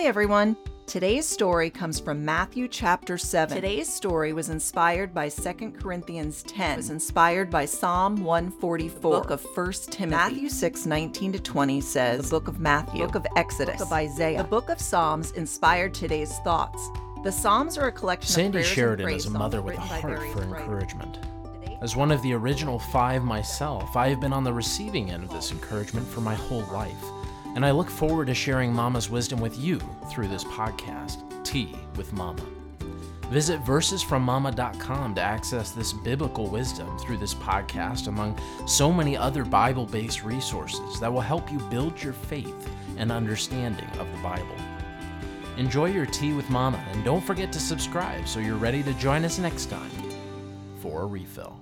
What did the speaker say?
Hi, everyone. Today's story comes from Matthew chapter 7. Today's story was inspired by 2 Corinthians 10. It was inspired by Psalm 144. The book of 1 Timothy. Matthew 6, 19 to 20 says, The book of Matthew, book of Exodus, book of Isaiah. The book of Psalms inspired today's thoughts. The Psalms are a collection Sandy of prayers Sheridan and praise is a mother with a heart for encouragement. As one of the original five myself, I have been on the receiving end of this encouragement for my whole life. And I look forward to sharing Mama's wisdom with you through this podcast, Tea with Mama. Visit versesfrommama.com to access this biblical wisdom through this podcast, among so many other Bible based resources that will help you build your faith and understanding of the Bible. Enjoy your tea with Mama, and don't forget to subscribe so you're ready to join us next time for a refill.